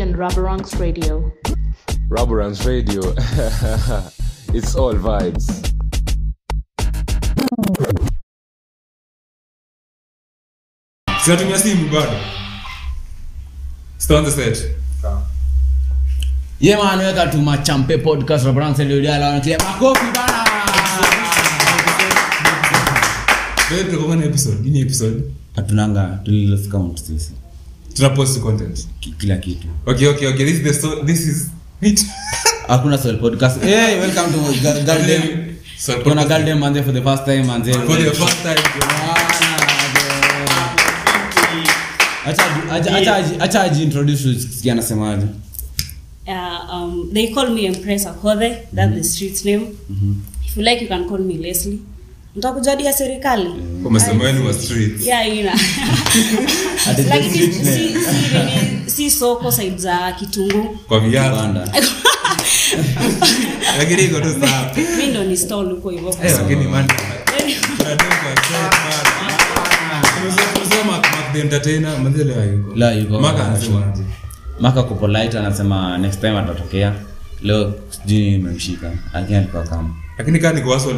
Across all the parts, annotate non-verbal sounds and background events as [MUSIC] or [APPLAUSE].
only on Rubberonks Radio. Rubberance Radio. [LAUGHS] it's all vibes. sinatumia simu bado sitaanza set Yeah man weka tu machampe podcast rabranseliodiala wanakilia makofi bana Leo tutakuwa na episode ni episode hatunanga tuliloscount sisi tuna post content kila kitu okay okay okay this is the so this is it [LAUGHS] hakuna soul podcast hey, welcome to Garden Soul kuna. Garden manze for the first time manze for the first time Acha acha- acha acha introduce sikia anasemaje Uh, um, they call me Empress Akodhe. That's mm-hmm. the street name. Mm-hmm. If you like, you can call me Leslie. Mtakujadia serikali. [LAUGHS] si, soko said za Kitungu. kwa viatu Banda. [LAUGHS] lakini iko tu sawa. Mi ndo ni stall huko yuko. maka kupolite anasema next time atatokea. Leo sijui memshika lakini alikuwa kama lakini kaa niko waso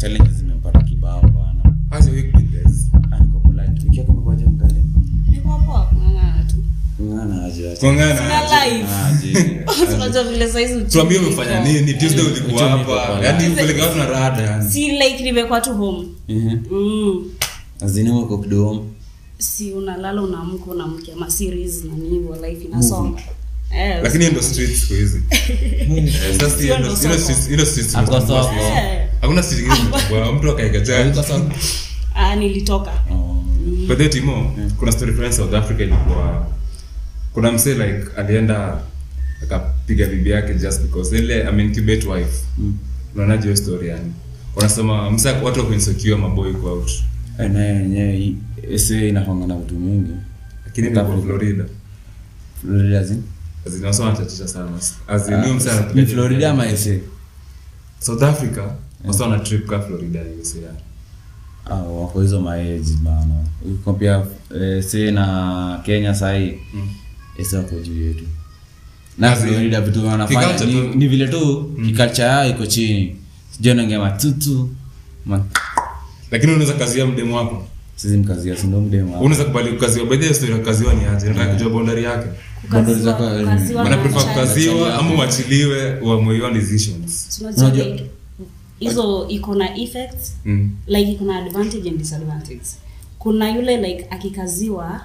challenges zimempata kibao bana how's your week been guys? Ah, niko polite. Wiki yako imekuwaje mkali. Niko poa kung'ang'ana tu. ngana aje aje. Life. aje. [LAUGHS] Unajua vile saizi uchumi tuambie umefanya nini? Tuesday ulikuwa hapa. pale. yani upeleka watu na rada yani Si like nimekuwa tu home. Mhm. Mm. azini kidogo si unalala unaamka unamkia ma series na nini hivyo life inasonga Eh, lakini hiyo ndo street siku hizi. Hakuna street ingine [LAUGHS] mtu sawa? ah, nilitoka. Oh. But Timo, kuna story fulani South Africa ilikuwa kuna msee like alienda akapiga bibi yake just because ile I mean incubate wife. Unaonaje hiyo story yani? Wanasema msa watu wakuinsecure maboy kwa out. Eh, naye yenyewe ese inakwanga na vitu mingi. Lakini ni kwa Florida. florida zi Zinasema wanachatisha sana. As in huyo ni florida ama ese South Africa. Wasa wana trip ka Florida USA. yani. Ah, wako hizo maeji bana kompia se na kenya sahii Mm. ese wako juu yetu na florida vitu wanafanya ni, ni vile tu kikalcha yao iko chini sijui anaongea matutu Ma- Lakini unaweza kazia mdemo wako. sisi mkazia sindo mdemo. Unaweza kubali kukaziwa. Story ya kaziwa ni aje? Nataka kujua boundary yake. Boundary Kukaziwa- ama uachiliwe hizo iko na effects Mm. like iko na advantage and disadvantage. Kuna yule like akikaziwa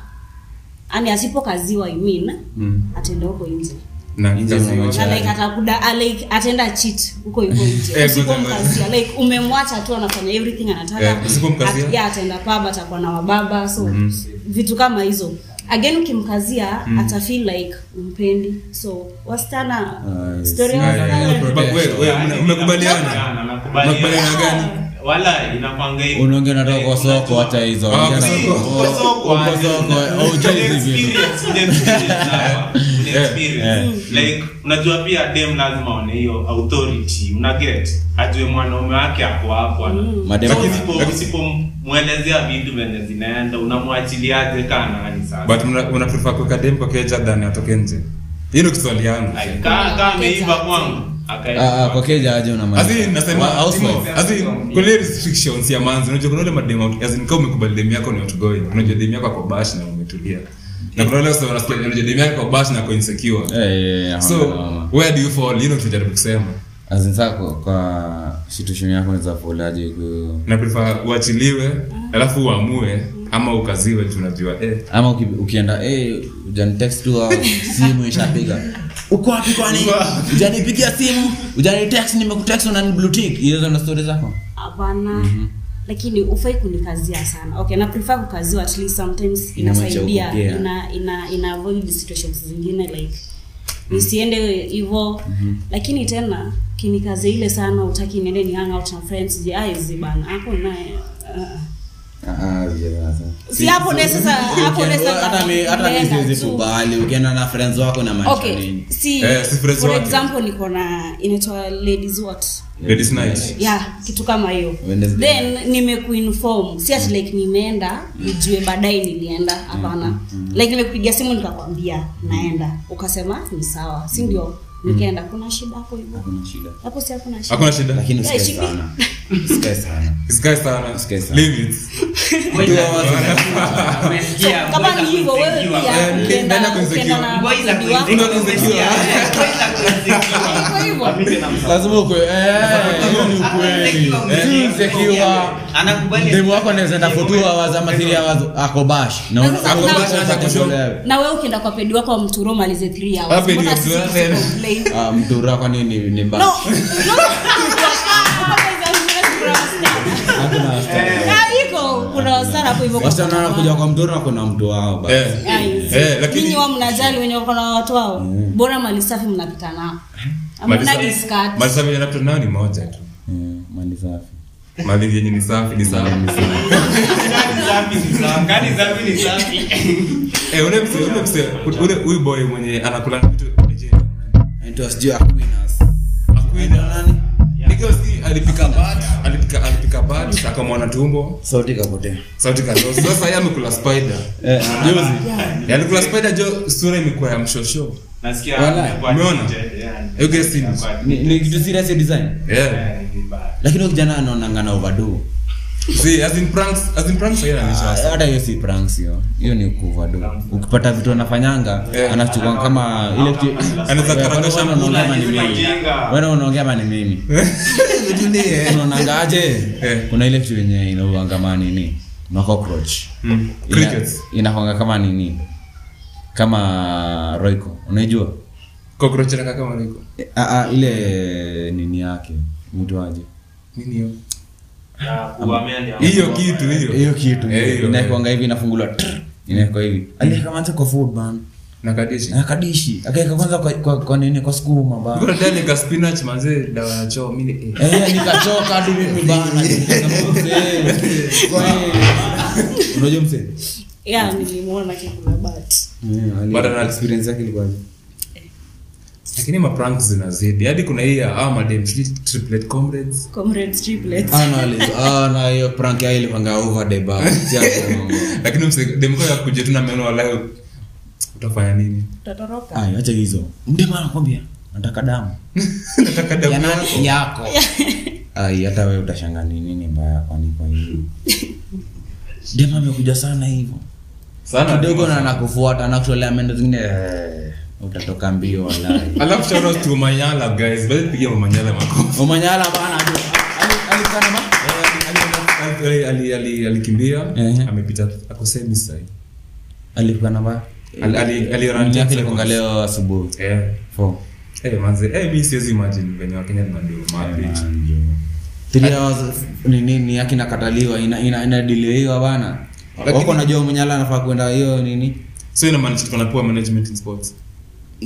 ani asipokaziwa I mean Mm. atenda huko nje. Na Nje na like atakuda ah, like atenda cheat huko [LAUGHS] nje. Eh, usipomkazia like umemwacha tu anafanya everything anataka. Yeah, usipomkazia? Yeah, ataenda pub atakuwa na wababa so vitu kama hizo again ukimkazia ata feel like umpendi. So wasichana Ah, mmekubaliana? Mmekubaliana gani? wala inakwanga hivi. unaongea natoka kwa soko hata hizo Ongea na- kwa soko. Kwa soko, [LAUGHS] experience, experience. Like, unajua pia dem lazima one hiyo authority. Una get? Ajue mwanaume wake ako hapo usipo- usipomwelezea vitu venye zinaenda unamwachiliaje kaa nani sasa? But mna- una prefer kuweka dem kwa keja than atoke nje. Hiyo kiswali yangu. Kaa ameiva kwangu akae- Ah, ah, kwa keja aje restrictions ya manzi. Unajua kuna ule madem kama umekubali dem yako ni outgoing. Unajua dem yako ako bash na umetulia na kuna wale sasa wanasikia unajua dem yako ako na ako insecure so hapana, where do you fall? You tunajaribu kusema. As kwa- kwa situation yako unaweza folaje ku na prefer uachiliwe alafu uamue ama ukaziwe eh. Ama uki, ukienda eh tu au [LAUGHS] simu ishapiga. Uko wapi kwani ujanipigia simu ujanitext nimekutext unani blue tick hizo ndo story zako? Hapana lakini ufai kunikazia sana. Okay na prefer kukaziwa at least sometimes inasaidia ina ina ina avoid situations zingine like nisiende hivyo lakini tena kinikazia ile sana utaki niende ni hang out na friends je aizi bana hapo naye uh, Vijana sasa. si hapo ne sasa hapo ne Ukienda- na friends wako na si, Eh, niko na inaitwa ladies what? Ladies night. yeah kitu kama hiyo. Then nimekuinform. Si ati like nimeenda nijue baadaye nilienda. Hapana. Like nimekupigia simu nikakwambia naenda. Ukasema ni sawa. Si ndio nikaenda kuna shida hapo hivyo hakuna shida. Hapo si hakuna shida. Hakuna shida? Lakini Yeah, sana. [LAUGHS] Usikae sana. Sky sana. Sky sana. limits. [LAUGHS] Umesikia, [LAUGHS] kama ni hivyo wewe pia Eh, ukienda na Boys are insecure. Boys are hivyo lazima ukwe eh, hiyo ni ukweli. si insecure Anakubali- wako anaweza enda fotua waza hours wazo. Three hours ako bash na na wewe ukienda kwa pedi wako mturo malize 3 hours. Mbona sisi Ah, mtu wako ni ni ni No, mbaya no, hakuna wasichana. Ah, iko kuna wasichana hapo hivyo wasichana wanakuja kwa na kuna mtu wao basi Eh. Eh, lakini- nyinyi wa mnajali wenye wako na watu wao bora mali safi mnapita nao Mali amna safi- discard mali safi yanapita nayo ni moja tu Mm, mali safi mali yenye ni safi ni safi. Eh, huyu boy mwenye anakula vitu. Anaitwa sijui Aquinas. Aquinas. Si alipika bad, alipika alipika bad, akamwona tumbo, sauti kapotea sauti katoa. Sasa yeye amekula spider. eh juzi Yeye alikula spider jo sura imekuwa ya mshosho. Nasikia umeona? DJ. You guys see? Ni ni kitu serious design? Yeah. Lakini kijana anaonanga na overdo See, as in pranks, as in pranks yeye ananisha. Hata hiyo si pranks hiyo hiyo ni kuvado ukipata vitu anafanyanga Yeah. anachukua kama ile Wewe, unaongea kama mimi. Unaonangaje kama ni mimi. [LAUGHS] Unaonanga Eh. kuna ile kitu yenye inauanga manini nini? Na cockroach. Mm. Ina- inakwanga kama nini? Kama roiko unaijua? Cockroach kama. Eh, ah, ah, ile nini yake? Nini hiyo? Hiyo kitu hiyo. hiyo kitu inaekwanga hivi inafungulwa inaekwa hivi. Alieka kwa food man. Na akaeka kwanza kwa, kwa, kwa nini? Kwa skuma spinach dawa ya choo eh. Eh, nikachoka mimi bana. Unajua mse nilimwona kikula but Bado na- experience yake ilikuwaje Lakini maprank zinazidi. Hadi kuna hii ya ah madem triplet comrades. comrades triplets Ah, ah, na hiyo prank yake ilikuwanga over the bar. [LAUGHS] Lakini mse dem kwa kuja tu na meno wala utafanya nini? utatoroka ah acha hizo mdema anakwambia nataka damu [LAUGHS] Nataka damu yako. [LAUGHS] ai hata wewe utashanga ni nini mbaya kwani kwa hiyo dema amekuja sana hivyo Sana kidogo na nakufuata na kutolea mendo zingine eh, utatoka mbio Alafu shout out to Manyala guys. Pigia Manyala makofi. bana alikana alikimbia amepita ako semi sai alikana ba Ali- ali- ali run Mimi yake 10 ilikuwanga seconds. leo asubuhi. Eh. Eh eh siwezi imagine venye wakenya nini yake inakataliwa ina ina inadiliwa bana. Wako najua mwenyala anafaa kwenda hiyo nini? So inamaanisha tunapewa management in sports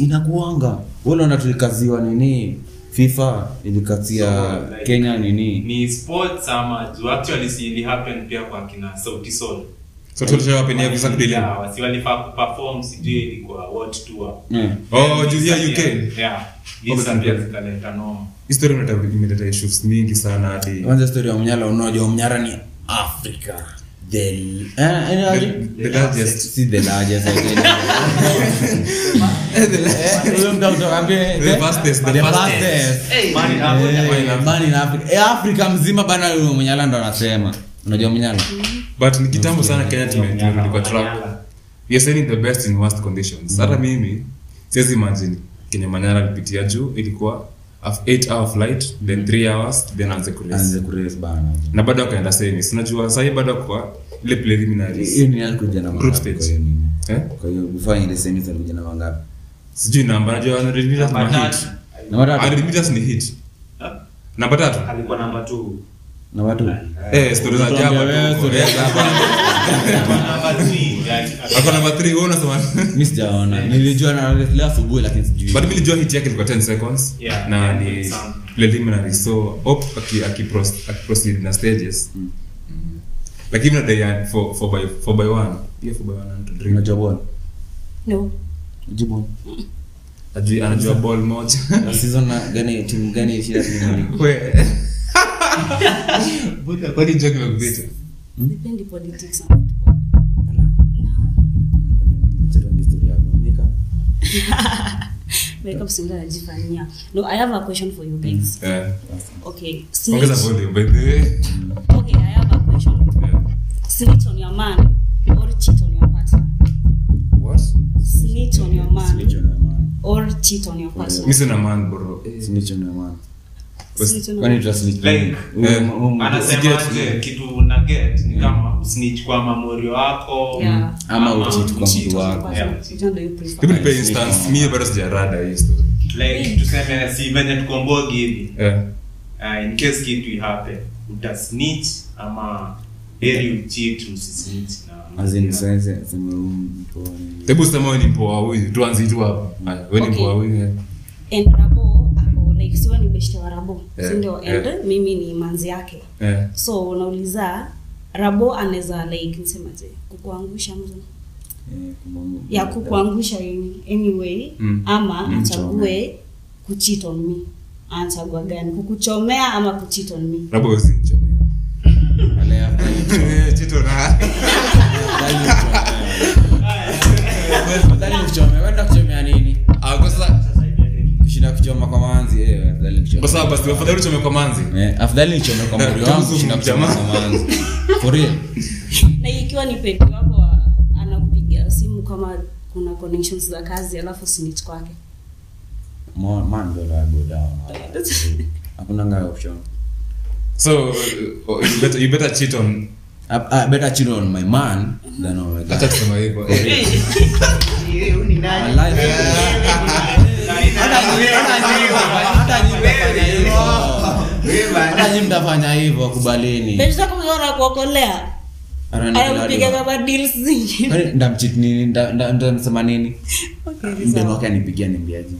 inakuanga. Wale wanatulikaziwa nini? Fifa ilikazia So, like- kenya nini? ni sports ama juu actually si ili happen pia kwa kina sauti sol. So tulishawapenia visa kudili Yeah, wasi walifaa kuperform sijui ilikuwa world tour. Yeah. oh juu ya uk yeah visa pia zikaleta noma history imeleta issues mingi sana hadi kwanza story ya mnyala unajua mnyara ni africa the eh, aje? the largest si the largest I tell you. Eh, huyo mtu The the- fastest, the the fastest. fastest. Man in Africa. Eh, man in Africa. Eh, afrika mzima bana huyo mnyala ndo anasema unajua mnyala but ni kitambo sana kenya tume- tumerudi kwa track we are saying the best in worst conditions hata mimi siwezi imagine kenya manyara alipitia juu ilikuwa 8 hour flight then 3 hours then anze kurace kurace bana. Na bado akaenda seni sinajua sahii bado kwa ile preliminaries. Group stage. eh? Sijui namba najua hit ni namba tatu? Alikuwa namba two. na watu eh story za jaba tu story Eh, za ako na- [LAUGHS] Namba three, yani, ako namba 3 wewe unasema [LAUGHS] mi sijaona. Nilijua na leo asubuhi lakini sijui. But mimi nilijua hit yake ilikuwa 10 seconds. Yeah, na yeah, ni preliminary so hope aki aki pros- aki proceed lakini unadai ya- for- for by- for by one. Pia for by one and to drink. unajua ball? No. Jibu Ajui- anajua ball moja. [LAUGHS] Na season gani timu gani shida timu We. [LAUGHS] Buda, kwani joke imekupita? sipendi politics na makeup sinda najifanyia no i have a question for you guys. Yeah. okay snitch volume, by the way. okay i have a question. Yeah. snitch on your man or cheat on your partner? What? snitch on your man or cheat on your partner? Mi sina man, bro. Eh, Snitch on your Like, eh, anasemaje kitu na get ni kama usnitch kwa mamorio wako. Yeah. ama Ama kwa mtu wako. hebu nipe instance. Mie bado sijarada hii story. like tuseme si venye tukombogi hivi. Yeah. uh, in case kitu ihape uta snitch ama heri ucheat usisnitch na hebu sema we ni mpoa huyu. Tuanzi tu hapa we ni mpoa huyu eh. ako like siwe ni beshte wa Yeah, sindio and yeah. mimi ni manzi yake. Eh, so unauliza rabo anaweza like nisemaje kukuangusha mtu. Ya kukuangusha anyway Mm. ama Mm, achague kucheat on me. Anachagua gani? Kukuchomea ama kucheat on me? Rabo huwezi nichomea. Eh, na- kushinda kuchoma kwa manzi eh, afadhali kuchoma. kwa sababu basi afadhali uchome kwa manzi. Eh, afadhali nichome kwa mwili wangu kushinda kuchoma kwa manzi. For real. Na ikiwa ni pendi wako wa- anakupigia simu kama kuna connections za kazi alafu snitch kwake. Man go down, go down. hakuna nga option so uh, you better, you better cheat on I, I better cheat on my man than on my acha kusema hivyo. [LAUGHS] My life- Hata [LAUGHS] nyi- hata nyi mtafanya- hata nyi mtafanya hivyo. Hata nyi mtafanya hivyo kubalini Pedi zako mnaona kuokolea nini? Mdemu wake anipigia nimbiaji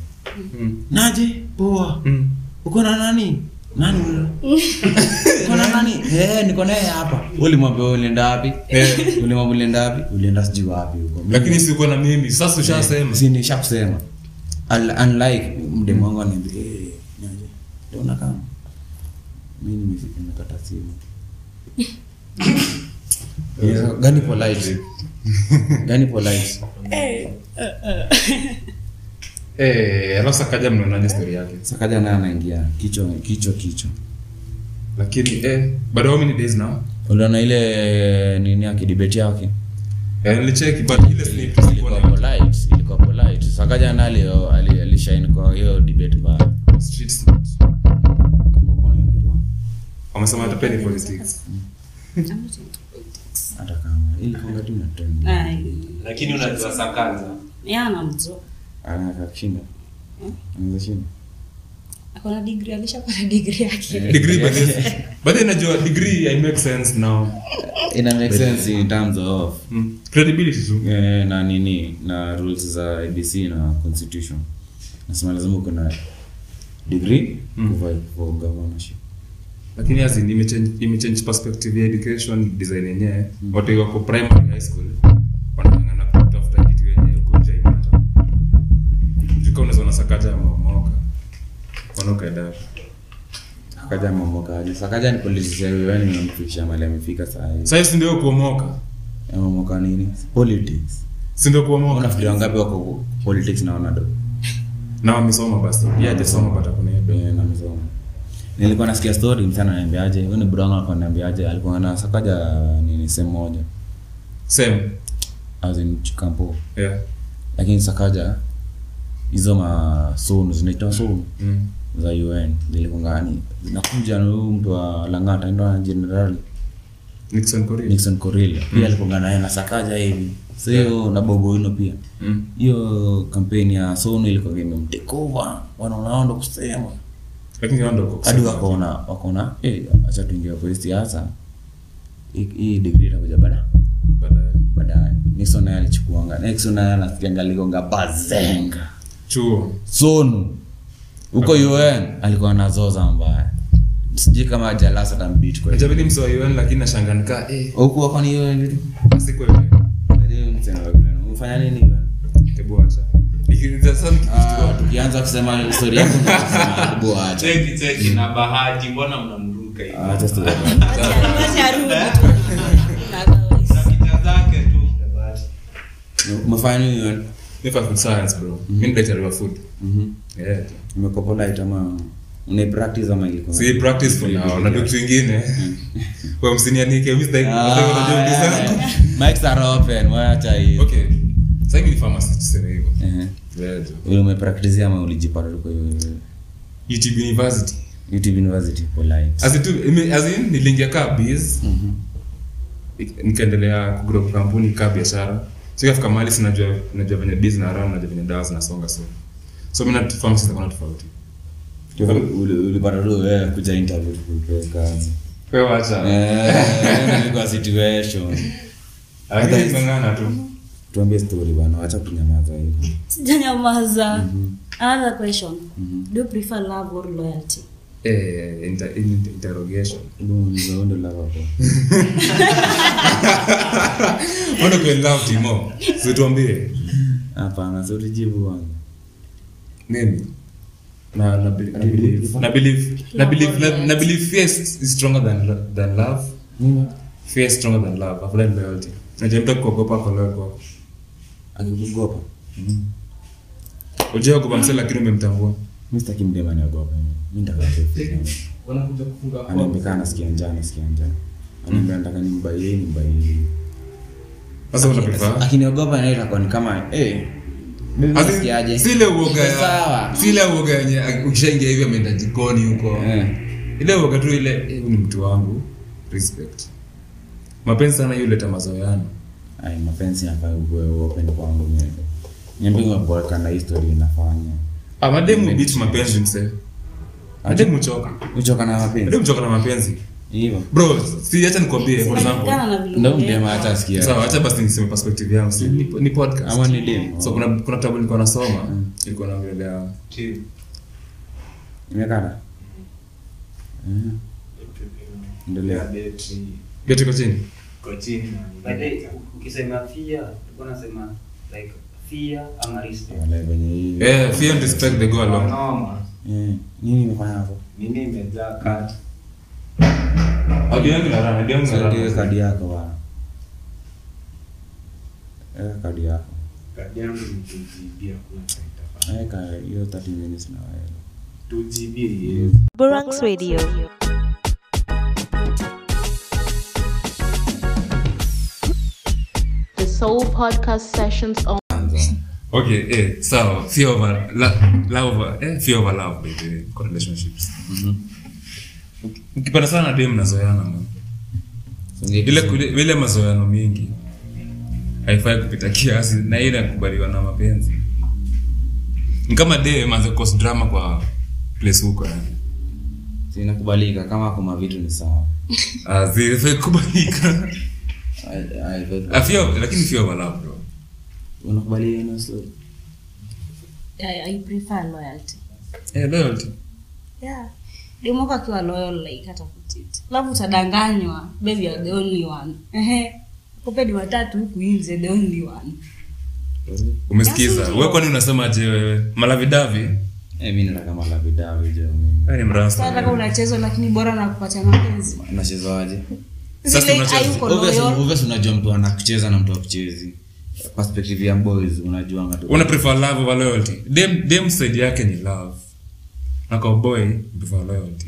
naje poa. Mm. uko na nani? Nani huyo [LAUGHS] nani? Eh niko naye hapa. Ulimwambia ulienda wapi? Eh. ulimwambia ulienda wapi? Ulienda sijui wapi huko. Lakini sikuwa na mimi sasa ushasema. si nishakusema unlike mdemu wangu anaambia hey, naje ndio kama. Mimi nimekata simu. [LAUGHS] Yeah, gani polite? Gani polite? Eh alafu sakaja mnaonaje story yake? Sakaja naye anaingia kichwa kichwa kichwa. Lakini eh bado how many days now? Uliona ile nini akidibeti yake eh nilicheki but ile slip ilikuwa polite ilikuwa polite. Sakaja naye ali- ali- alishine kwa hiyo debate mbaya street smart. Wamesema atapeni politics hata kama. Ilikuwa tu na lakini unajua sakaza yeye anamjua anataka kushinda. Anaweza shinda akona degree alishapata degree yake. Degree. But [LAUGHS] but then najua degree i make sense now. Ina make sense in terms of mm. credibility tu. Eh, na nini na rules za abc na constitution. Nasema lazima uko na degree Mm. kuvai for governorship. Lakini as in imechange imechange perspective ya education design yenyewe. Watu wako primary high school wanang'ang'ana kutafuta kitu yenyewe huko nje imata jukao unaweza unasakaja mamoka wanaokaenda sakaja mamokaji sakaja ni wewe ni mfikisha mali amefika saa hii sasa si ndio kuomoka? Mamoka nini? Politics. Si ndio kuomoka? Unafikiri wangapi wako politics na wanado? Na wamesoma basi. Pia hajasoma pata kuniambia na msomo nilikuwa nasikia story msana ananiambiaje? Huyu ni bro alikuwa ananiambiaje? Alikuwa na sakaja nini sehemu moja. Same. As in chikampo. Yeah. Lakini sakaja hizo masonu zinaitwa sonu mm. Za un zilikuangani zinakuja na huyu mtu wa langata ndo na general Nixon Korea nixon Korea pia alikuanga naye na sakaja hivi. Sio yeah. na bobo Wino pia. Mm. kampeni ya sonu ilikuwa imemtekova wanaonaondo kusema. Lakini wao kusema. hadi wakaona wakaona eh, acha tuingie kwa siasa. Hii- degree itakuja baada baadaye. Baadaye. Nixon naye alichukuanga. Nixon naye anasikianga aligonga bazenga. Chuo. Sonu huko un alikuwa nazoza mbaya sijui kama jalasa tambit kwa Najabidi lakini nashanganika eh huku kwani hiyo vitu sikuelewa. nini bwana? Hebu acha. Niki- sasa nikikushtua. Ah, tukianza kusema yako cheki cheki na bahati mbona mnamruka hivi umefanya nini Ni for food science bro. Mimi ni daktari wa food. Mhm. Yeah. umekopola it ama practice ama ilikuwa Si practice for now. Na kitu kingine. Kwa [LAUGHS] msinianike mimi sitaki unajua vitu zangu. mics are open wacha hiyo Okay. Sasa hivi ni pharmacist tuseme hivyo. eh Yeah. wewe umepractice ama ulijipata kwa hiyo YouTube University. YouTube University for life As in, as in niliingia kaa Mhm. nikaendelea kugrow kampuni kaa biashara sikafika mahali sinajua najua venye biz na najua venye dawa zinasonga so. So mi na pharmacy zinakuwa tofauti. Uli- ulipata tu wewe kuja interview tu kazi. Wewe acha eh [LAUGHS] ilikuwa situation. [LAUGHS] Lakini ngangana tu. tuambie story bwana acha kunyamaza hivyo Sijanyamaza. Another question. Do you prefer love or loyalty? eh inter, in- interrogation. Ndio ndio lava kwa mbona kwa love timo? So tuambie hapana sio tujibu bwana mimi na na believe na believe na believe na- believe fear is stronger than than love. Fear is stronger than love. After that loyalty. Najua mtu kuogopa kwa. Loyal kwako akikugopa Unajua msela lakini umemtambua. Mimi sitaki mdema niogope mimi nataka tu. Anaonekana nasikia njaa nasikia njaa anaambia nataka nimbaie nimbaie sasa una prefer akiniogopa naye itakuwa ni kama eh hey, As in, nasikiaje si ile uoga Sawa. uoga yenye ukishaingia hivi ameenda jikoni huko. Yeah. ile uoga tu ile eh, ni mtu wangu respect. Mapenzi sana hiyo mazoeano. Ai mapenzi hapa uwe open kwangu mimi. Niambie umeboeka na history inafanya. Ah mademu beat mapenzi mse. Mademu choka uchoka na mapenzi? Mademu choka na mapenzi. hivyo bro si nikwambie for example. Kulingana na vile ndio umeelewa. mdema hata asikia sawa acha basi niseme perspective yangu. Si ni, ni podcast. Ama ni dem so kuna kuna kitabu nilikuwa nasoma ilikuwa naongelea imekata? Mhm. endelea. Geti kwa chini? But then, ukisema fear ulikuwa unasema like fear ama respect. Wale venye hivi eh fear and respect they go along. Eh, nini imefanya hapo? Mimi imejaa kati ni 2GB hakuna cha itafanya. Eka hiyo 30 minutes na wewe. 2GB Radio. The Soul Podcast Sessions on okay eh sawa. Fear over. La, love eh fear over love baby. Relationships. Mm kwa ukipenda sana na dem nazoeana man ile kule- mazoeano mingi haifai kupita kiasi na ile yakubaliwa na mapenzi. Ni kama dem anze cause drama kwa place huko yani. Zinakubalika kama kuna vitu ni sawa. [LAUGHS] Ah, Ah, lakini fio love bro. Unakubaliana I, I prefer loyalty. eh loyalty. Yeah. Demoko akiwa loyal like atakutiti kutit. Alafu utadanganywa, baby you're the only one. Ehe. Kupedi watatu huku nje the only one. umesikiza? We kwani unasemaje wewe? Malavidavi eh nataka malavidavi unachezwa lakini bora mapenzi. Sasa unajua mtu anakucheza na mtu akuchezi perspective ya boys unajua ngatu love over loyalty? Dem dem side yake ni love na kwa boy prefer loyalty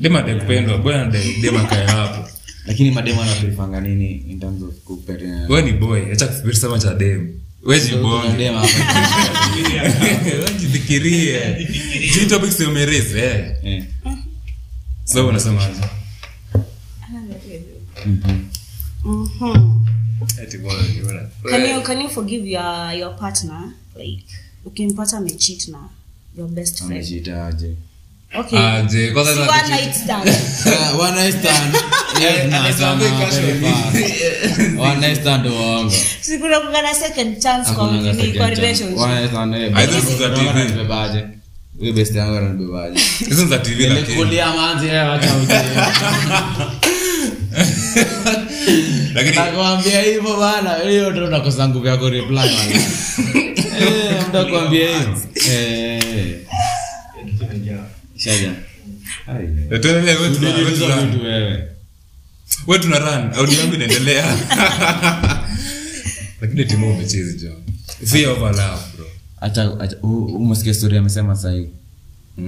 dema ade kupendwa boy ade dema kaya hapo. Lakini mademo anaprefanga nini in terms of kupete wewe ni boy acha kufikiri sana cha dem wewe ni boy. dem hapa. [LAUGHS] Wewe jifikirie. Juu topic sio merezi eh? Eh. So unasemaje? Mhm. boy Can you can you forgive your your partner? Like ukimpata amecheat na your best friend? amejitaje. Okay. aje kwanza Si one night stand. [LAUGHS] one night stand. Yes na sana one night stand uongo Si kuna second chance kwa Hakuna kwa relationship. One night stand, I think bro, it's a bro, TV. best yangu ananibebaje? Hizo za tv lakini. nilikulia manzi wacha uje. [LAUGHS] Lakini nakwambia hivyo bana hiyo nguvu yako bana [LAUGHS] mtu akwambia hiyo. eh. Eh, wewe tuna- run. audio yangu inaendelea. [LAUGHS] Lakini timu umechezi jo fear of love bro. Acha acha umesikia story amesema sahi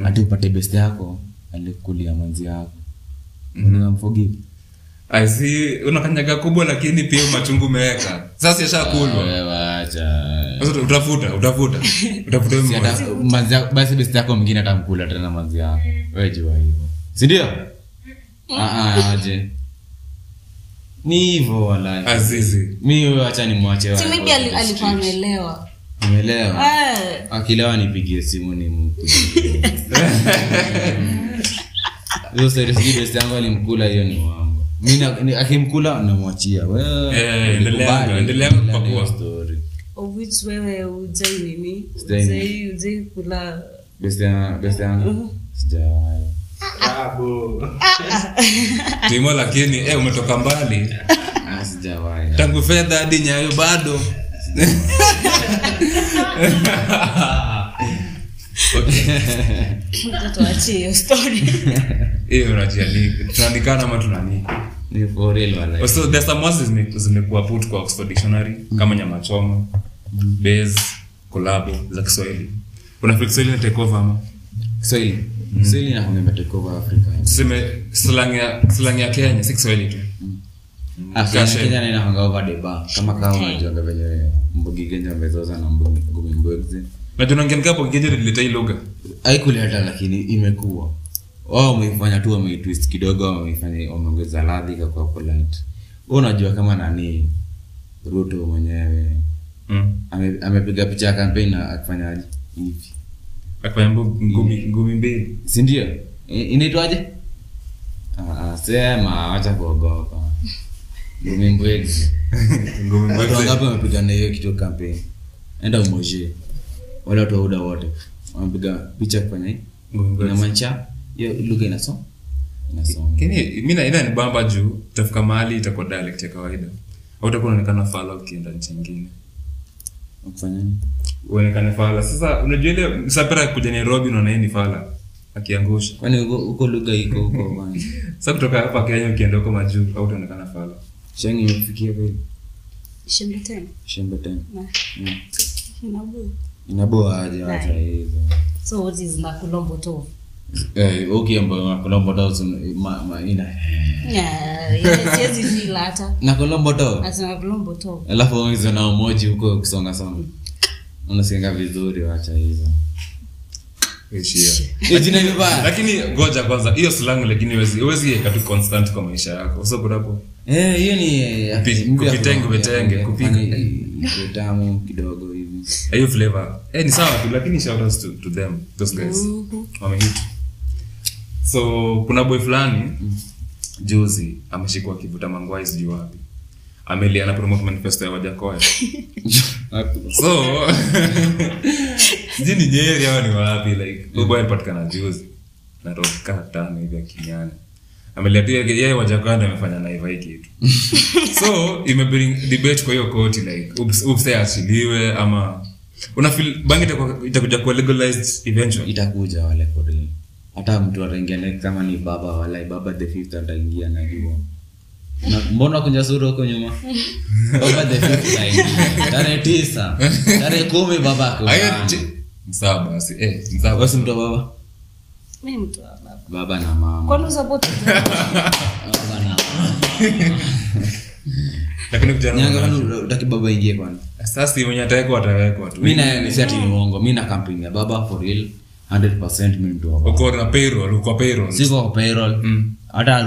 hati upate best yako alikulia manzi yako. Unaweza mforgive I see unakanyaga kubwa lakini pia machungu umeweka sasa yashakulwa. Utafuta utafuta. Yako- yako mwingine atamkula tena manzi yako. Wewe hivo hivyo. Si ndio? Ah, ah, aje. Ni hivo wala. Azizi. Mi huyo acha nimwache si wala. maybe ali- alikuwa ameelewa Umeelewa? Eh, akilewa nipigie simu ni [LAUGHS] hiyo sijui yangu alimkula hiyo ni ni- akimkula namwachia. Eh, endelea- endelea endelea na kupakua. of which wewe ujai nini? Ujai ujai kula Best ya- best yangu sijawahi [LAUGHS] timo lakini eh, umetoka mbali. Ah, tangu fedha hadi nyayo bado. Hiyo story. Tunaandikana ama tunani ni for real wala so there's some words zimekuwa put kwa oxford dictionary kama nyama choma base kolabo za kiswahili. Unafikiri kiswahili take over ama? Kiswahili. Kiswahili na imetake over Africa. Tuseme slang ya slang ya kenya si kiswahili tu. Ah, Kenya- na inahanga over the bar. Kama kama unajuanga venye mbugi Kenya wamezoza na mbugi Ngumi najua nangenika hapo kijeje nilileta hii lugha. Haikuleta lakini imekuwa wao wameifanya tu wameitwist kidogo wameifanya wameongeza ladhi ikakuwa polite wewe unajua kama nani? Ruto mwenyewe. Mm. ame- amepiga picha ya kampeni na akifanya hivi. Akifanya ngumi ngumi mbili. Si ndio? Inaitwaje? Ah, ah, sema wacha kuogopa. Ngumi mbwezi [LAUGHS] ngumi wangapi wamepigana hiyo kitu kampeni enda umoje. Wale watu wauda wote. Wamepiga picha kufanya hii. Inamaanisha hiyo lugha inasoma? Inasoma. Lakini mi na- ina ni bamba juu utafika mahali itakuwa dialect ya kawaida. Au utakuwa unaonekana fala ukienda nchi ingine uonekane fala. Sasa unajua ile sapera kuja nairobi unaona ni fala. Akiangusha. Kwani huko huko lugha iko huko [LAUGHS] sa kutoka hapa kenya ukienda huko majuu au utaonekana fala. Shangi imefikia vile shembe tena. Inaboa aje hata hizo. So what is na kulombo eh okay ambayo kolombo to ma, ma ina Yeah, yeah, siwezi feel hata. [LAUGHS] Na kolombo to asema kulombo tu alafu hizo na umoji huko kusonga songa unasinga vizuri wacha hizo. Baya lakini goja kwanza hiyo slang lakini uwezi eka tu constant kwa maisha yako. So kunapo eh hiyo ni eh, kupitenge, vitenge, ya kupika. kufanya i- ikuwe tamu kidogo hivi. Hiyo flavor. Eh ni sawa tu lakini shout out to, to them those guys. Wamehit so kuna boy fulani juzi ameshikwa akivuta mangwai sijui wapi. Amelia na promote manifesto ya wajakoya. [LAUGHS] So [LAUGHS] sijui ni nyeri awa ni wapi like boy alipatikana juzi. Na roho tano hivi akinyana amelia tu yeye yeye wajakoya ndo amefanya naiva hii kitu. [LAUGHS] So imebring debate kwa hiyo koti like upse achiliwe ama unafil bangi itakuja kuwa legalized eventually. Itakuja wale for real. Hata mtu ataingia like kama ni baba wala baba the fifth ataingia najua Na mbona kunja sura huko nyuma? [LAUGHS] Baba the fifth ataingia. tarehe tisa. Tarehe kumi baba ako Ayo, ndani. ch- msawa basi. Eh mtu wa baba? Baba. Baba na mama. Kwani [LAUGHS] baba? Ingie kwanza sasa mwenye atawekwa atawekwa tu. Mi na si ni uongo. Mi na kampeni ya baba for real 100% mi mtu wa baba uko na payroll uko payroll. Siko payroll. Mm. hata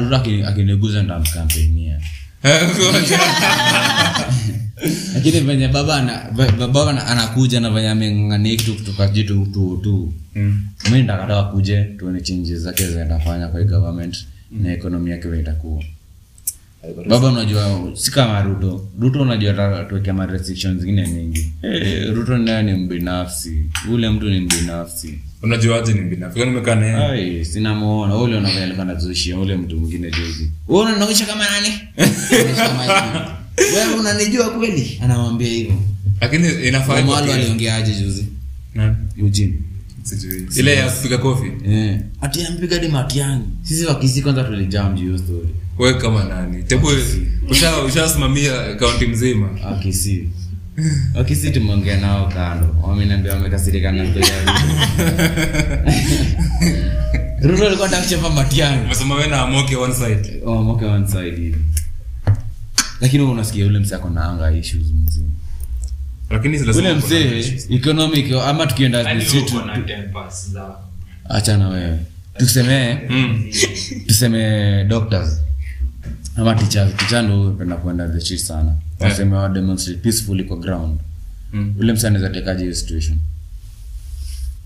[LAUGHS] lakini venye baba baba anakuja na venye ameng'ang'ania kitu kutoka jitu tu tu Mm. mi ndakataka kuje tuone changes zake zitafanya kwa hii government na ekonomi yake venye itakuwa baba unajua si kama ruto. Ruto unajua tuekea tuwekea ma zingine mingi Eh, ruto nayo ni mbinafsi. Ule mtu ni mbinafsi. Unajuaje ni binafsi kwani naye? Ai sinamuona. Ule unavyo alikuwa ule mtu mwingine juzi. Wewe kama nani? [LAUGHS] Wewe unanijua kweli? Anamwambia hivyo. Lakini inafaa Omalo aliongeaje juzi? Eugene. Ile ya kupiga kofi? Yeah. atiampiga di matiangi sisi wakisi kwanza tulijam juu hiyo story. We kama nani? Tebu ushasimamia kaunti mzima. Akisi akisi tumeongea nao kando. Wamenambia wamekasirika na story. [LAUGHS] Ruto. Alikuwa anataka kuchapa matiangi umesema we na amoke one side. Oh, amoke one side lakini unasikia yule msako na anga issues mzee lakini ule economic ama tukienda za achana wewe. Tusemee Mm. tuseme doctors ama teachers teacher ndo penda kuenda the sana. Yeah. waseme wa demonstrate peacefully kwa ground. Mm. ule msee anaweza tekaje hiyo situation?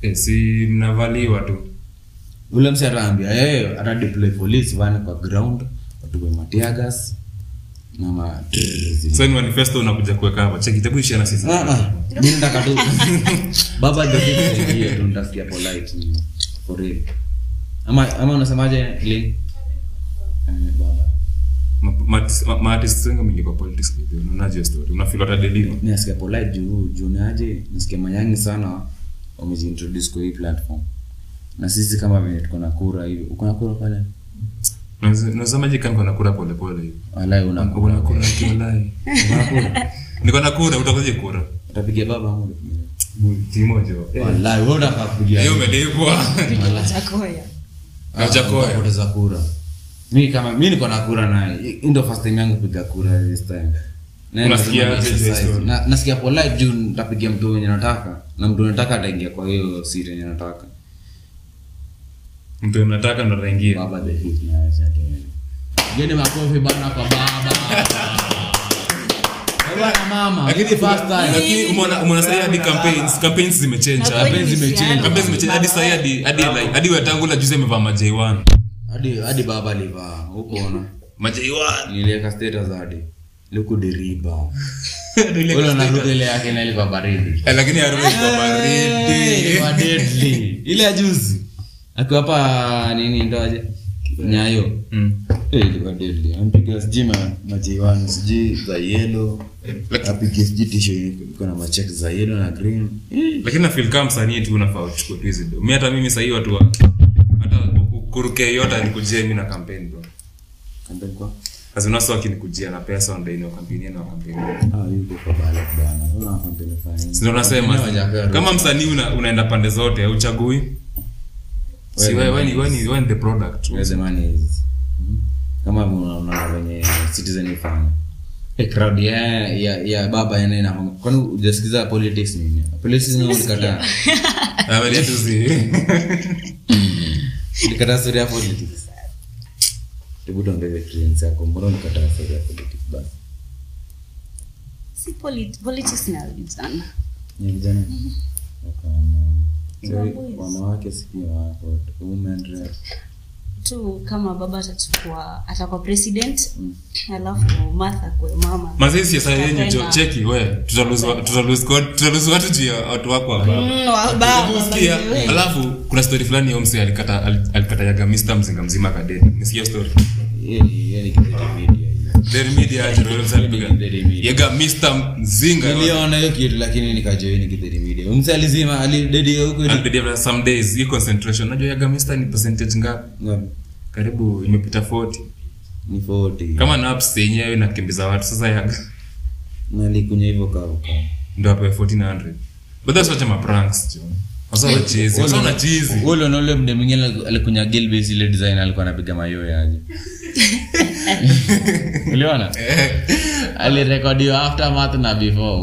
Eh, si mnavaliwa tu. Ule msee ataambia yeye atadeploy police vane kwa ground watuwe matiagas manifesto unakuja kuweka hapa. Cheki ishia na sisi. Mimi nataka tu [LAUGHS] baba tu nitasikia polite for real. Ama ama unasemaje? Eh, baba. Nasikia polite juu juu naje nasikia mayangi sana. Wamejiintroduce kwa hii platform. Na sisi kama venye tuko na kura hivi. Uko na kura pale unasemaje kama kuna kura pole pole. Hivi walai una Uko kura na kura kimalai Uko na niko utakuja kura utapigia baba ama kimoja walai wewe unataka hiyo umelipwa. Chakoya. Na kura. Kama niko na kura na hii first time yangu kupiga kura this time. Na Unasikia lazima aje hiyo exercise. story? Na- nasikia polite juu nitapigia mtu wenye nataka na mtu nataka ataingia kwa hiyo siri yenye nataka mtu unataka ndo ataingia. Makofi bana kwa baba. Baba na mama lakini lakini first time. lakini umeona umeona sasa hadi campaigns campaigns zimechange. Na campaigns kweli zimechange. siano. campaigns zimechange. Hadi sasa hadi hadi like hadi wetangula juzi amevaa ma J1 hadi hadi baba alivaa. Huko ona. Ma J1 niliweka status hadi. Liku deriba ule unaruka ile yake na ilikuwa baridi. Eh, [LAUGHS] ile ya juzi akiwa hapa nini ndoaje nyayo. Mm. Eh, ampiga sijui ma- majiwani sijui za yelo apige sijui tisho iko na machek za yelo na green. Eh, lakini kama msanii tu unafaa uchukue tu hizi mi hata mimi sahii watu wa hata kuruke yote anikujia mi na kampeni bro. Kampeni kwa? Sasa unasa na pesa na kampeni ah nasema kama msanii una, unaenda pande zote uchagui si Wewe wewe ni wewe ni wewe ni wewe ni the product. Where the money is. Kama unaona venye citizen ifanya crowd ya, ya, ya baba yana na kwani hujasikiza politics nini? Politics ni ulikataa? Angalia tu si ulikataa story ya politics? Hebu tuongeze experience yako. Mbona ulikataa story ya politics basi? Si polit- politics na vijana ni vijana. Wanawake si women rep tu kama baba atachukua atakuwa president alafu martha kwe mama. Jo cheki we tutaluzi watu juu ya watu wako wa baba Mm, alafu kuna story fulani yo mse alikata al- alikatayaga mr mzinga mzima kadeni nisikia story. Yeye yeye ni kidete media yega mr mzinga. Hiyo kitu lakini nikajoini kidheri mse alizima alidedi huku And they have some days hii concentration. Najua yaga mr ni percentage ngapi? Ngapi? karibu imepita 40 ni 40 kama naps yenyewe inakimbiza watu. Sasa yaga nalikunya hivyo ndio hapo 1400 but that's what my pranks jo sasa wachezi sasa wanachizi ule nole mde mwingine alikunya gilbes ile design alikuwa anapiga mayowe yaje [LAUGHS] uliona? Alirekodiwa aftermath na before.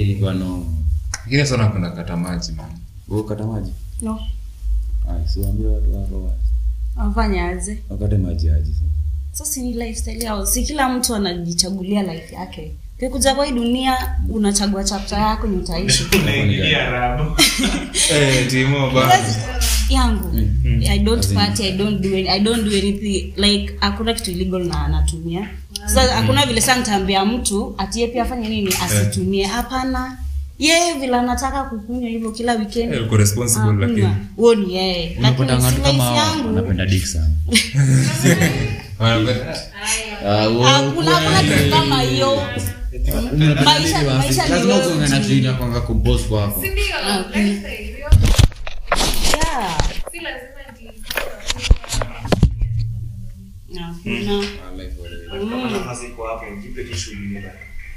Ilikuwa no. Lakini sana kuna kata maji man. Kata maji? No. Watu wako wa- wakate maji aje sasa. So si ni lifestyle yao. Si kila mtu anajichagulia life yake ukikuja kwa hii dunia unachagua chapta yako ni utaishi. [LAUGHS] Unaingilia rabu [LAUGHS] eh timo ba Because yangu i don't party i don't do any, i don't do anything like hakuna kitu illegal na anatumia sasa hakuna vile saa nitaambia mtu atie pia afanye nini asitumie. Hapana. Yeye vile anataka kukunywa hivyo kila weekend. Eh, uko responsible lakini akunywa. huo ni yeye. Kama hao yangu. wanapenda sana. Ah, [LAUGHS] hakuna hakuna kitu kama hiyo. Ni lazima wewe. na uji- kwanga kuboss kwako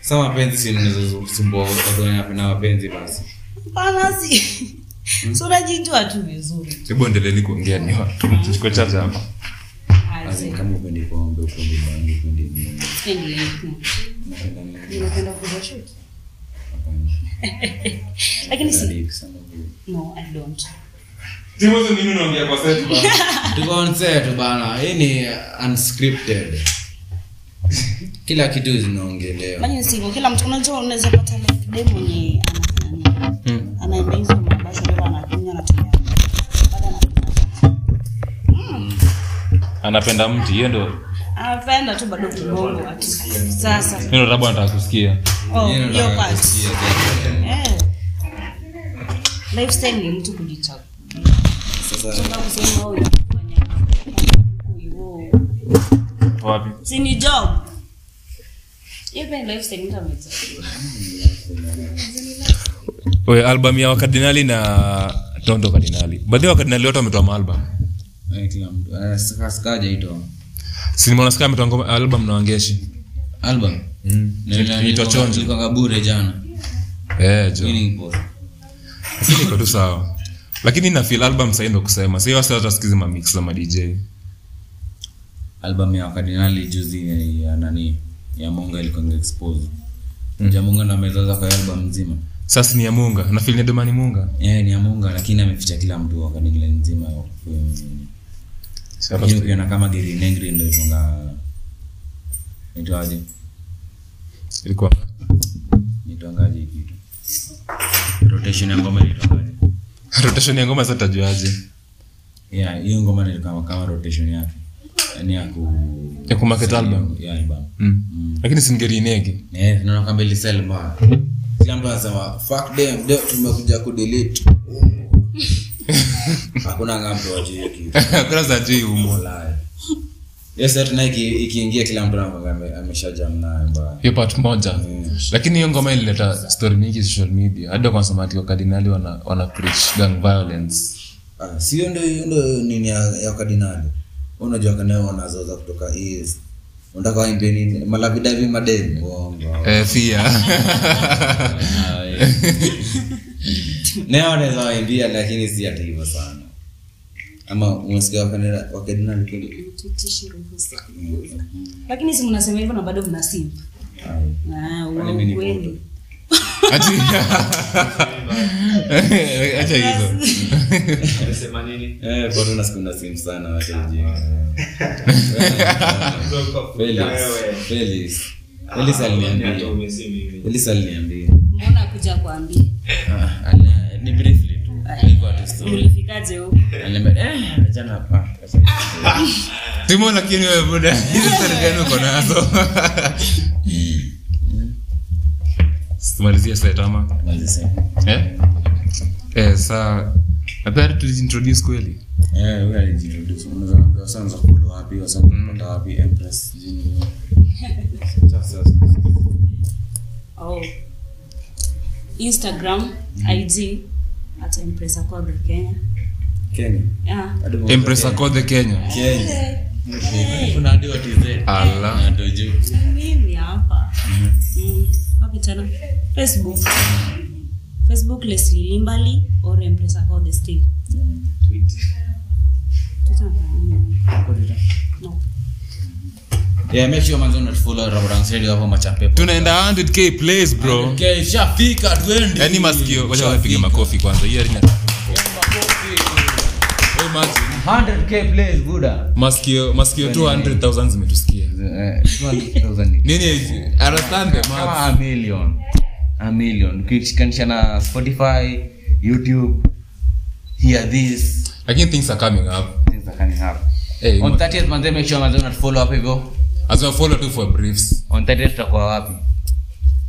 sa mapenzi sinazosumbua watu wanapenda mapenzi basi. Hapana, si. Si tu vizuri. Hebu endeleni kuongea ni tuko chache hapa. Kama upendi pombe upendi bangi upendi nini Sipendi kuvaa? Hapana. lakini si no i don't. Timozo mimi naongea kwa set bana. [LAUGHS] Tuko on set bana. Hii ni unscripted. Kila kitu zinaongelewa. Lakini sivyo kila mtu unajua unaweza pata like dem mwenye anafanya nini? Anaenda hizo mabasi ndio anakunywa anatumia baada anakunywa anapenda mti hiyo ndo anapenda tu bado kibongo watu sasa. Hilo labda nataka kusikia? Oh hiyo part. eh. Lifestyle ni mtu kujichagua Sasa. Sasa kusema wewe wapi? Si ni job? Hiyo pia lifestyle mtu amechagua Oye, album ya wakardinali na tondo kardinali baadhi ya wakardinali wote wametoa maalbum. Eh, kila mtu sika- sikaja ito ametoa album na wangeshi. Album? Inaitwa Chonjo. bure jana. Eh jo lakini tu sawa. Lakini na feel album sasa ndo kusema. Sio wasa hata sikizi ma mix za ma DJ album ya wakardinali juzi ya- ya nani? Ya munga ilikwanga expose. Ja munga ndo amezaza kwa album nzima. Sasa ni ya munga na feel ni domani munga yeah, ni ya munga lakini ameficha kila mtu wakadingile nzima lakini ukiona kama geri nengri ndo ikonga nitwaje ilikuwa nitwangaje kitu? Rotation ya ngoma nitwangaje rotation ya ngoma sasa tajuaje yeah hiyo ngoma nilikuwa kama rotation yake. Yani ya ku ya ku market album? ya album mm. lakini singeri inegi eh naona kama ile sell mbaya. Kila mtu anasema fuck them leo tumekuja ku delete [LAUGHS] hakuna ng'ambo wa hiyo kitu kuna za juu humo. Wallahi. Yes, sir, tena iki- ikiingia kila mtu anakuwa ame- ameshajam nayo mbaya. Hiyo part moja. Lakini hiyo ngoma ilileta story mingi social media. Hadi kwa sababu ati wakardinali wana wana preach gang violence. Ah, si hiyo ndio nini ya, ya unajua kana wanazoza kutoka east. Unataka waimbe nini? Uongo eh [LAUGHS] [LAUGHS] neo wanaweza waimbia lakini si hata hivyo sana ama umesikia wakadina- lakini si mnasema hivyo na bado mna simp Ai. Ah, Kwani mimi ni kweli. poto? ati [LAUGHS] acha hizo amesema nini Eh, poto na siku na sim sana wacha ujinga. [LAUGHS] Felix, Felix. Felix aliniambia. Aliniambia. mbona kuja kuambia ulifikaje huko. Eh, achana hapa. [LAUGHS] timo lakini wewe buda [LAUGHS] hizo story gani uko nazo? [LAUGHS] Tumalizie eh? Eh saa tuliintroduce kweli? Eh. Unaweza wapi, kupata wapi, Empress. Oh. instagram ig at impresa code kenya Kenya. yeah. Empress Kenya. kenya Kenya. Kuna hadi wa TZ. Ala. Ndio juu. mimi hapa mm. wapi tena facebook facebook leslie limbali or code still Twitter, mm. no. Yeah, make sure manzo unatufollow Raborang's Radio hapo Machampe. tunaenda 100k plays bro Okay, ishafika twende. yaani masikio wacha wapige makofi kwanza hiyo rina Hey, 100k plays buda. masikio masikio 200000 zimetusikia Eh, 200,000. [LAUGHS] nini understand the math a million. A million. Ukishikanisha na Spotify, YouTube, hear this. lakini things are coming up things are coming up hey, on 30th manze make sure manze unatufollow hapo hivyo as well tu for briefs. On 30th tutakuwa wapi?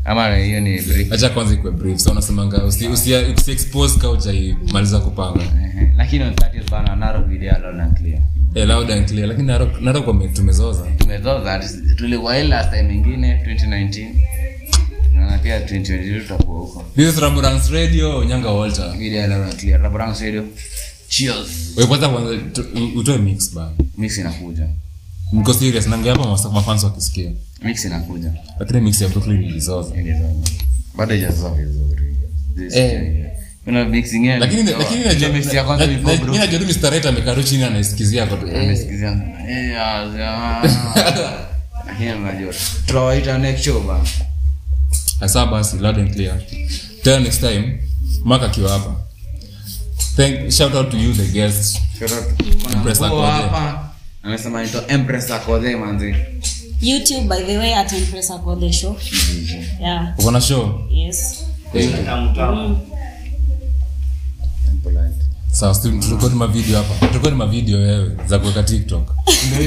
Ama hiyo ni brief? Acha kwanza ikuwe brief so unasemanga usi, usi, usi expose ka ujaimaliza kupanga. Lakini on 30th bana Narok video loud and clear. Eh, loud and clear lakini Narok Narok wame- tumezoza. Tumezoza tulikuwa ile last time ingine 2019 na pia 2022 tutakuwa huko. This is Ramburans radio nyanga walter. Video loud and clear Rabarang Radio. Cheers. Wewe kwanza kwanza utoe mix ba mix inakuja mko serious? Nange hapa mafans wakisikia. Mix inakuja. Lakini mix ya Brooklyn ilizoza bado haijazoza vizuri. Eh. najua tu Mr. Right chini anaisikizia tu. Eh. Eh, [LAUGHS] basi loud and clear. Till next time, Mark akiwa hapa. Shout out to you the guests. Empress Kuna hapa amesema nito Empress Akode manzi youtube by the way at impress for show yeah Uko na show? yes Eh, sawa, stu- turekodi mavideo hapa. Turekodi mavideo wewe za kuweka TikTok. [LAUGHS]